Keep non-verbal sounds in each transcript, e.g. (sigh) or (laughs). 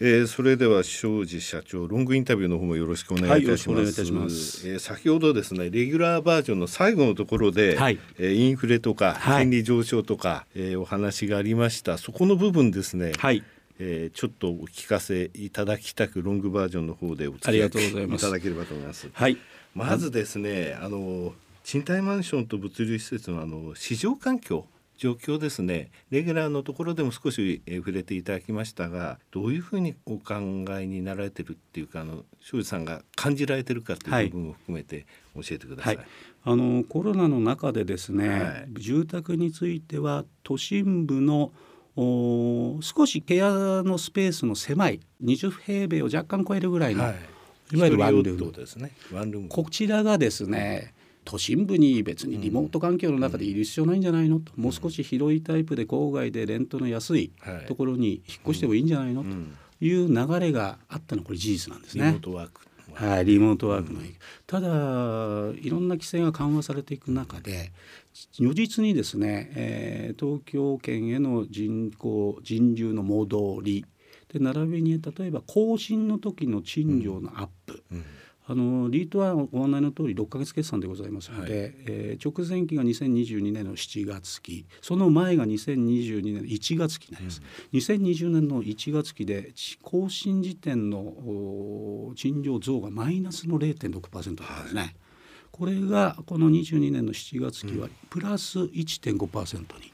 えー、それでは庄司社長ロングインタビューの方もよろしくお願いいたします。はい、えー、先ほどですねレギュラーバージョンの最後のところで、はい、えー、インフレとか金利上昇とか、はい、えー、お話がありました。そこの部分ですね。はい。えー、ちょっとお聞かせいただきたくロングバージョンの方でお付き合いいただければと思います。はい。まずですねあの賃貸マンションと物流施設のあの市場環境状況ですね。レギュラーのところでも少し触れていただきましたがどういうふうにお考えになられてるっていうかあの庄司さんが感じられてるかという部分を含めて教えてください。はい、あのコロナの中でですね、はい、住宅については都心部の少し部屋のスペースの狭い20平米を若干超えるぐらいの、はい、いわゆるワンルーム。ですね。ワンルーム。こちらがですね都心部に別にリモート環境の中でいる必要ないんじゃないの？と、もう少し広いタイプで郊外でレントの安いところに引っ越してもいいんじゃないの？という流れがあったの。はこれ事実なんですね。リモートワークはい、リモートワークの、うん、ただいろんな規制が緩和されていく中で如実にですね、えー、東京圏への人口人流の戻り。で並びに例えば更新の時の賃料のアップ、うん。うんあのリートはご案内の通り6か月決算でございますので、はい、えー、直前期が2022年の7月期その前が2022年の1月期になります、うん、2020年の1月期で更新時点の賃料増がマイナスの0.6%なんですね、はい、これがこの22年の7月期はプラス1.5%に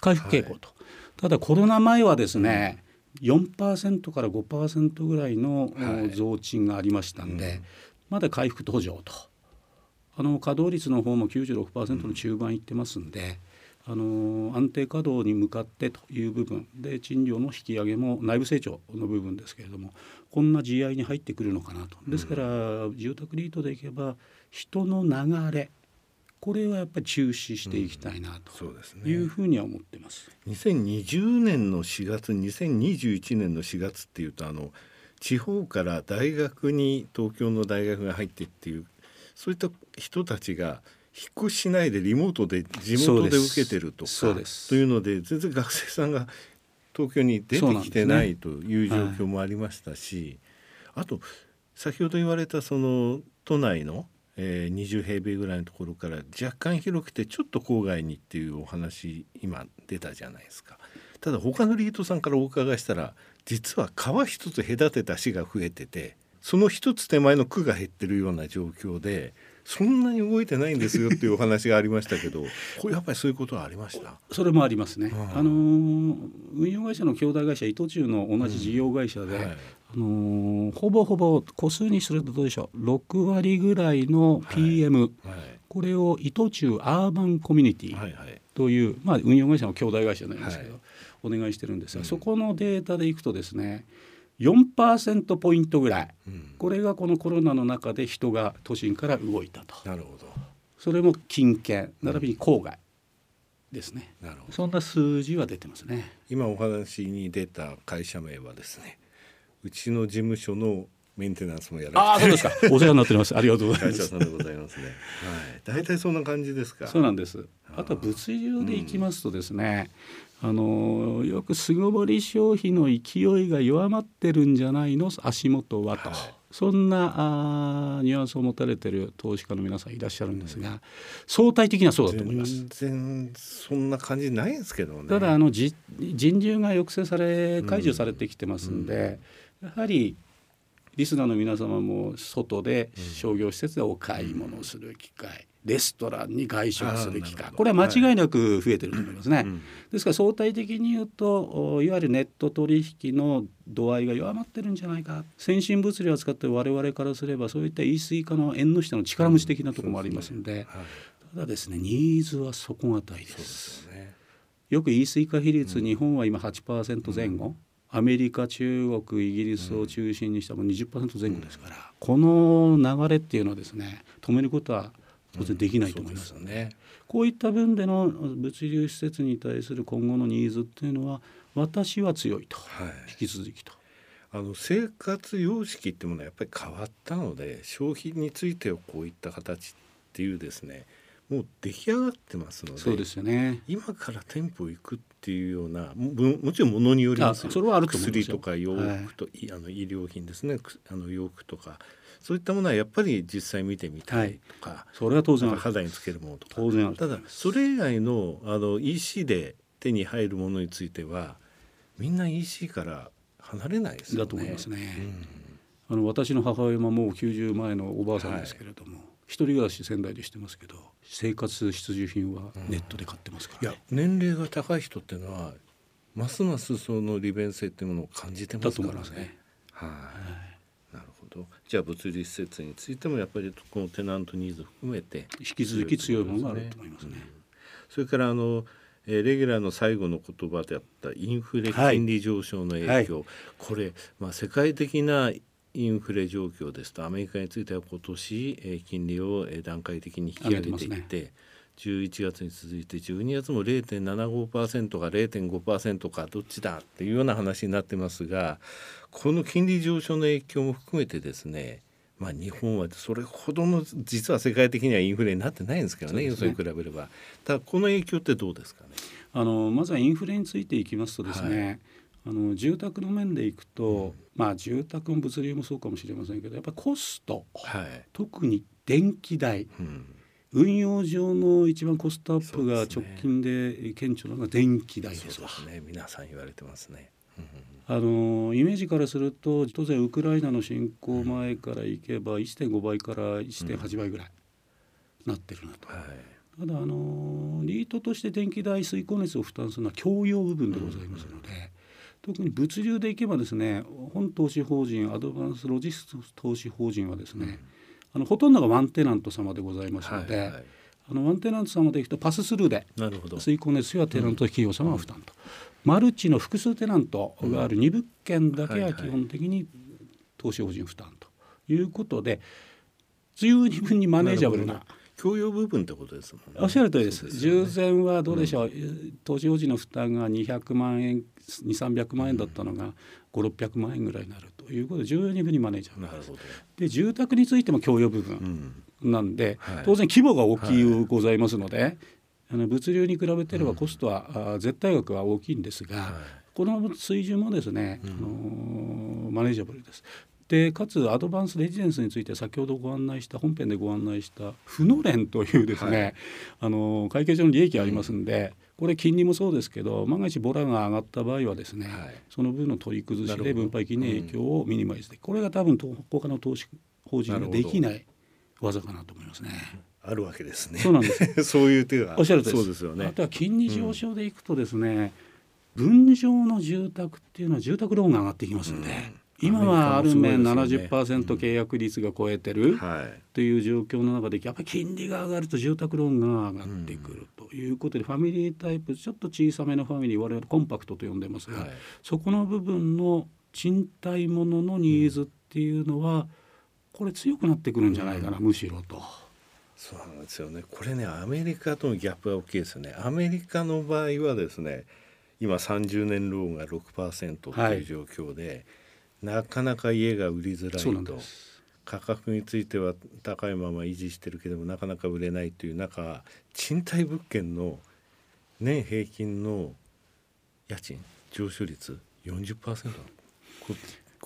回復傾向と、はい、ただコロナ前はですね、4%から5%ぐらいの増賃がありましたんで、はいうん、まだ回復途上と。あの稼働率の方も96%の中盤いってますんで、うん、あの安定稼働に向かってという部分。で賃料の引き上げも内部成長の部分ですけれどもこんな GI に入ってくるのかなと。ですから、住宅リートでいけば人の流れこれはやっぱり中止していきたいなというふうには思ってます。うん、ね、2020年の4月2021年の4月っていうとあの地方から大学に東京の大学が入ってっていうそういった人たちが引っ越ししないでリモートで地元で受けてるとかというので全然学生さんが東京に出てきてない、ね、という状況もありましたし、はい、あと先ほど言われたその都内のえー、20平米ぐらいのところから若干広くてちょっと郊外にっていうお話今出たじゃないですか。ただ他のリートさんからお伺いしたら実は川一つ隔てた市が増えててその一つ手前の区が減ってるような状況でそんなに動いてないんですよっていうお話がありましたけど (laughs) これやっぱりそういうことはありました？それもありますね、うん、あの運用会社の兄弟会社伊藤忠の同じ事業会社で、うんはい、あのほぼほぼ個数にするとどうでしょう？6割ぐらいの PM、はい。はい、これを伊藤忠アーバンコミュニティという、まあ、運用会社の兄弟会社なんですけど、お願いしてるんですが、そこのデータでいくとですね4%ポイントぐらい、うん、これがこのコロナの中で人が都心から動いたと。なるほど。それも近県並びに郊外ですね、なるほど。そんな数字は出てますね。今お話に出た会社名はですねうちの事務所のメンテナンスもやらあそうですか。(laughs) お世話になってます。ありがとうございます。会社さんでございますね。はい。大体そんな感じですか。そうなんです。あと物流でいきますとですね、あのよく巣ごもり消費の勢いが弱まってるんじゃないの？足元はと、はい、そんなあニュアンスを持たれてる投資家の皆さんいらっしゃるんですが、うん、相対的にはそうだと思います。全然そんな感じないですけどね。ただあの人流が抑制され解除されてきてますんで、うん、やはりリスナーの皆様も外で商業施設でお買い物する機会、レストランに外食する機会これは間違いなく増えてると思いますね。はい。ですから相対的に言うといわゆるネット取引の度合いが弱まってるんじゃないか。先進物流を使って我々からすればそういった e 水化の縁の下の力持ち的なところもありますのでうんで。ねはい、ただですねニーズは底堅いです。ですね、よく e 水化比率、うん、日本は今8%前後、アメリカ中国イギリスを中心にしたも20%前後ですから、この流れっていうのはですね止めることは当然できないと思いますよね。こういった分での物流施設に対する今後のニーズっていうのは私は強いと、はい、引き続きと。あの生活様式っていうものはやっぱり変わったので消費についてはこういった形っていうですねもう出来上がってますのでそうですよね。今から店舗行くっっていうようなももちろんものによりますそれはあると薬とか洋服と、はい、あの医療品ですね。あの洋服とか。そういったものはやっぱり実際見てみたいとか、はい、それは当然肌につけるものとか。当然ただそれ以外のあの EC で手に入るものについてはみんな EC から離れないですよね。だと思いますね。うん、あの私の母親ももう90前のおばあさんですけれども、はい、一人暮らし仙台でしてますけど生活必需品はネットで買ってますから、ね。うん、いや年齢が高い人っていうのはますますその利便性っていうものを感じてますからね。ね。はい、なるほど。じゃあ物理施設についてもやっぱりこのテナントニーズ含めて引き続き強いものがあると思いますね。うん、それからあのえー、レギュラーの最後の言葉であったインフレ金利上昇の影響、はい。はい、これ、まあ、世界的なインフレ状況ですとアメリカについては今年、えー、金利を、えー、段階的に引き上げていって、ね、11月に続いて12月も0.75%か0.5%かどっちだっていうような話になってますがこの金利上昇の影響も含めてですねまあ、日本はそれほどの実は世界的にはインフレになってないんですけどね。予想、に比べれば。ただこの影響ってどうですかね？あのまずはインフレについていきますとですね、はい、あの住宅の面でいくと、うん、まあ住宅も物流もそうかもしれませんけどやっぱりコスト、はい、特に電気代、うん。運用上の一番コストアップが直近で顕著なのが電気代ですわ。ね、皆さん言われてますね。あのイメージからすると当然ウクライナの侵攻前からいけば1.5倍から1.8倍ぐらいなってるなと。はい、ただあのリートとして電気代水光熱を負担するのは共用部分でございますので、特に物流でいけばですね本投資法人アドバンスロジスティクス投資法人はですね、あのほとんどがワンテナント様でございますので、はいはい、あのワンテナント様でいくとパススルーで水光熱費はテナント企業様は負担と。マルチの複数テナントがある2物件だけは基本的に投資法人負担ということで十二分にマネージャブルな。共用部分ってことですもんね。おっしゃる通りです。従前はどうでしょう、うん、投資法人の負担が200万円、2、300万円だったのが5、600万円ぐらいになるということで十二分にマネージャーなるほど。で住宅についても共用部分なんで、うんはい、当然規模が大きいございますので、はい、あの物流に比べてればコストは、うん、絶対額は大きいんですが、はい、この水準もですね、うん、あのマネージャブルです。でかつアドバンスレジデンスについて先ほどご案内した本編でご案内した負の連というですね、はい、あの会計上の利益ありますんで、これ金利もそうですけど万が一ボラが上がった場合はですね、はい、その分の取り崩しで分配金に影響をミニマイズで、これが多分他の投資法人ができない技かなと思いますね。あるわけですね。そうなんです (laughs) そういう手がおっしゃるとそうですよね。あとは金利上昇でいくとですね、うん、分譲の住宅っていうのは住宅ローンが上がってきますんで。うん今はある面70%契約率が超えてるという状況の中でやっぱり金利が上がると住宅ローンが上がってくるということでファミリータイプちょっと小さめのファミリー我々コンパクトと呼んでますが、そこの部分の賃貸物のニーズっていうのはこれ強くなってくるんじゃないかな、むしろと。そうなんですよね。これねアメリカとのギャップが大きいですよね。アメリカの場合はですね今30年ローンが6%という状況で、はい、なかなか家が売りづらいと。価格については高いまま維持してるけどもなかなか売れないという中賃貸物件の年平均の家賃上昇率40%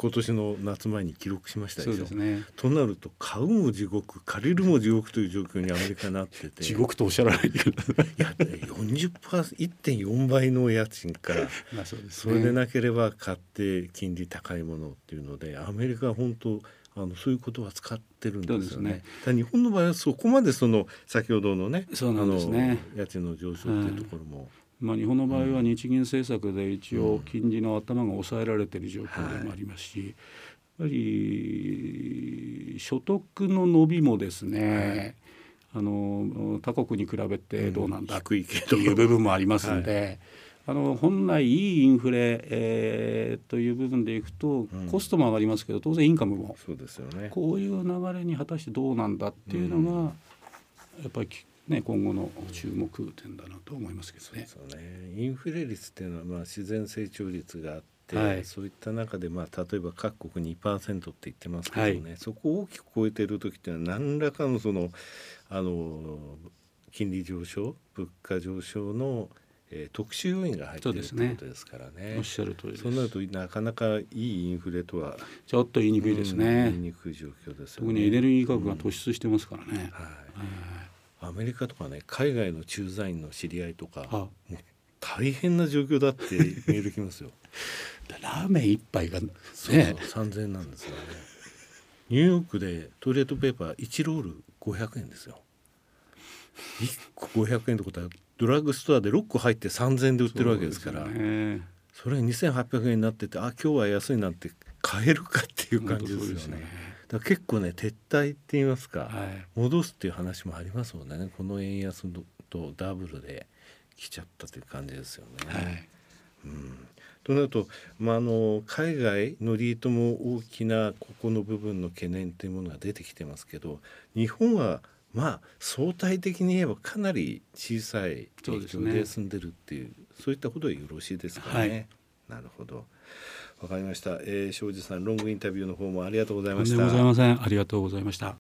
今年の夏前に記録しましたでしょ。う、ね、となると買うも地獄借りるも地獄という状況にアメリカなってて。地獄とおっしゃらないでくださいいや1.4倍の家賃からまあそうです、ね、それでなければ買って金利高いものっていうのでアメリカは本当あのそういうことは使ってるんですよね。ね。日本の場合はそこまでその先ほどのね、そうなんですね。家賃の上昇っていうところも、まあ、日本の場合は日銀政策で一応金利の頭が抑えられている状況でもありますし、やっぱり所得の伸びもですね、あの他国に比べてどうなんだという部分もありますので。あの本来いいインフレ、えー、という部分でいくと、コストも上がりますけど当然インカムも。そうですよ、ね、こういう流れに果たしてどうなんだっていうのが、やっぱりね、今後の注目点だなと思いますけどね。そうねインフレ率っていうのはまあ自然成長率があって、はい、そういった中でまあ例えば各国2%って言ってますけどね、はい、そこを大きく超えてる時っていうのは何らかのそのあの金利上昇物価上昇のえー、特殊要因が入っているということですからね。おっしゃる通り。そうなるとなかなかいいインフレとはちょっと言いにくいですね。言いにくい状況ですよね。特にエネルギー価格が突出してますからね。うん、はい。アメリカとかね海外の駐在員の知り合いとか大変な状況だってメールきますよ。(laughs) ラーメン一杯がね三千円なんですよね。ニューヨークでトイレットペーパー1ロール500円ですよ。1個500円ってことはドラッグストアで6個入って3,000円で売ってるわけですからそ,、ね、それ2,800円になっててあ今日は安いなんて買えるかっていう感じですよね。だ結構ね撤退って言いますか、はい、戻すっていう話もありますもんね。この円安とダブルで来ちゃったという感じですよね。はい、うん。となると、まあ、あの海外のリートも大きなここの部分の懸念というものが出てきてますけど日本はまあ相対的に言えばかなり小さい影響で済んでるっていうそういったことでよろしいですかね。はい、なるほどわかりました、えー、庄司さんロングインタビューの方もありがとうございました。ございませんありがとうございました。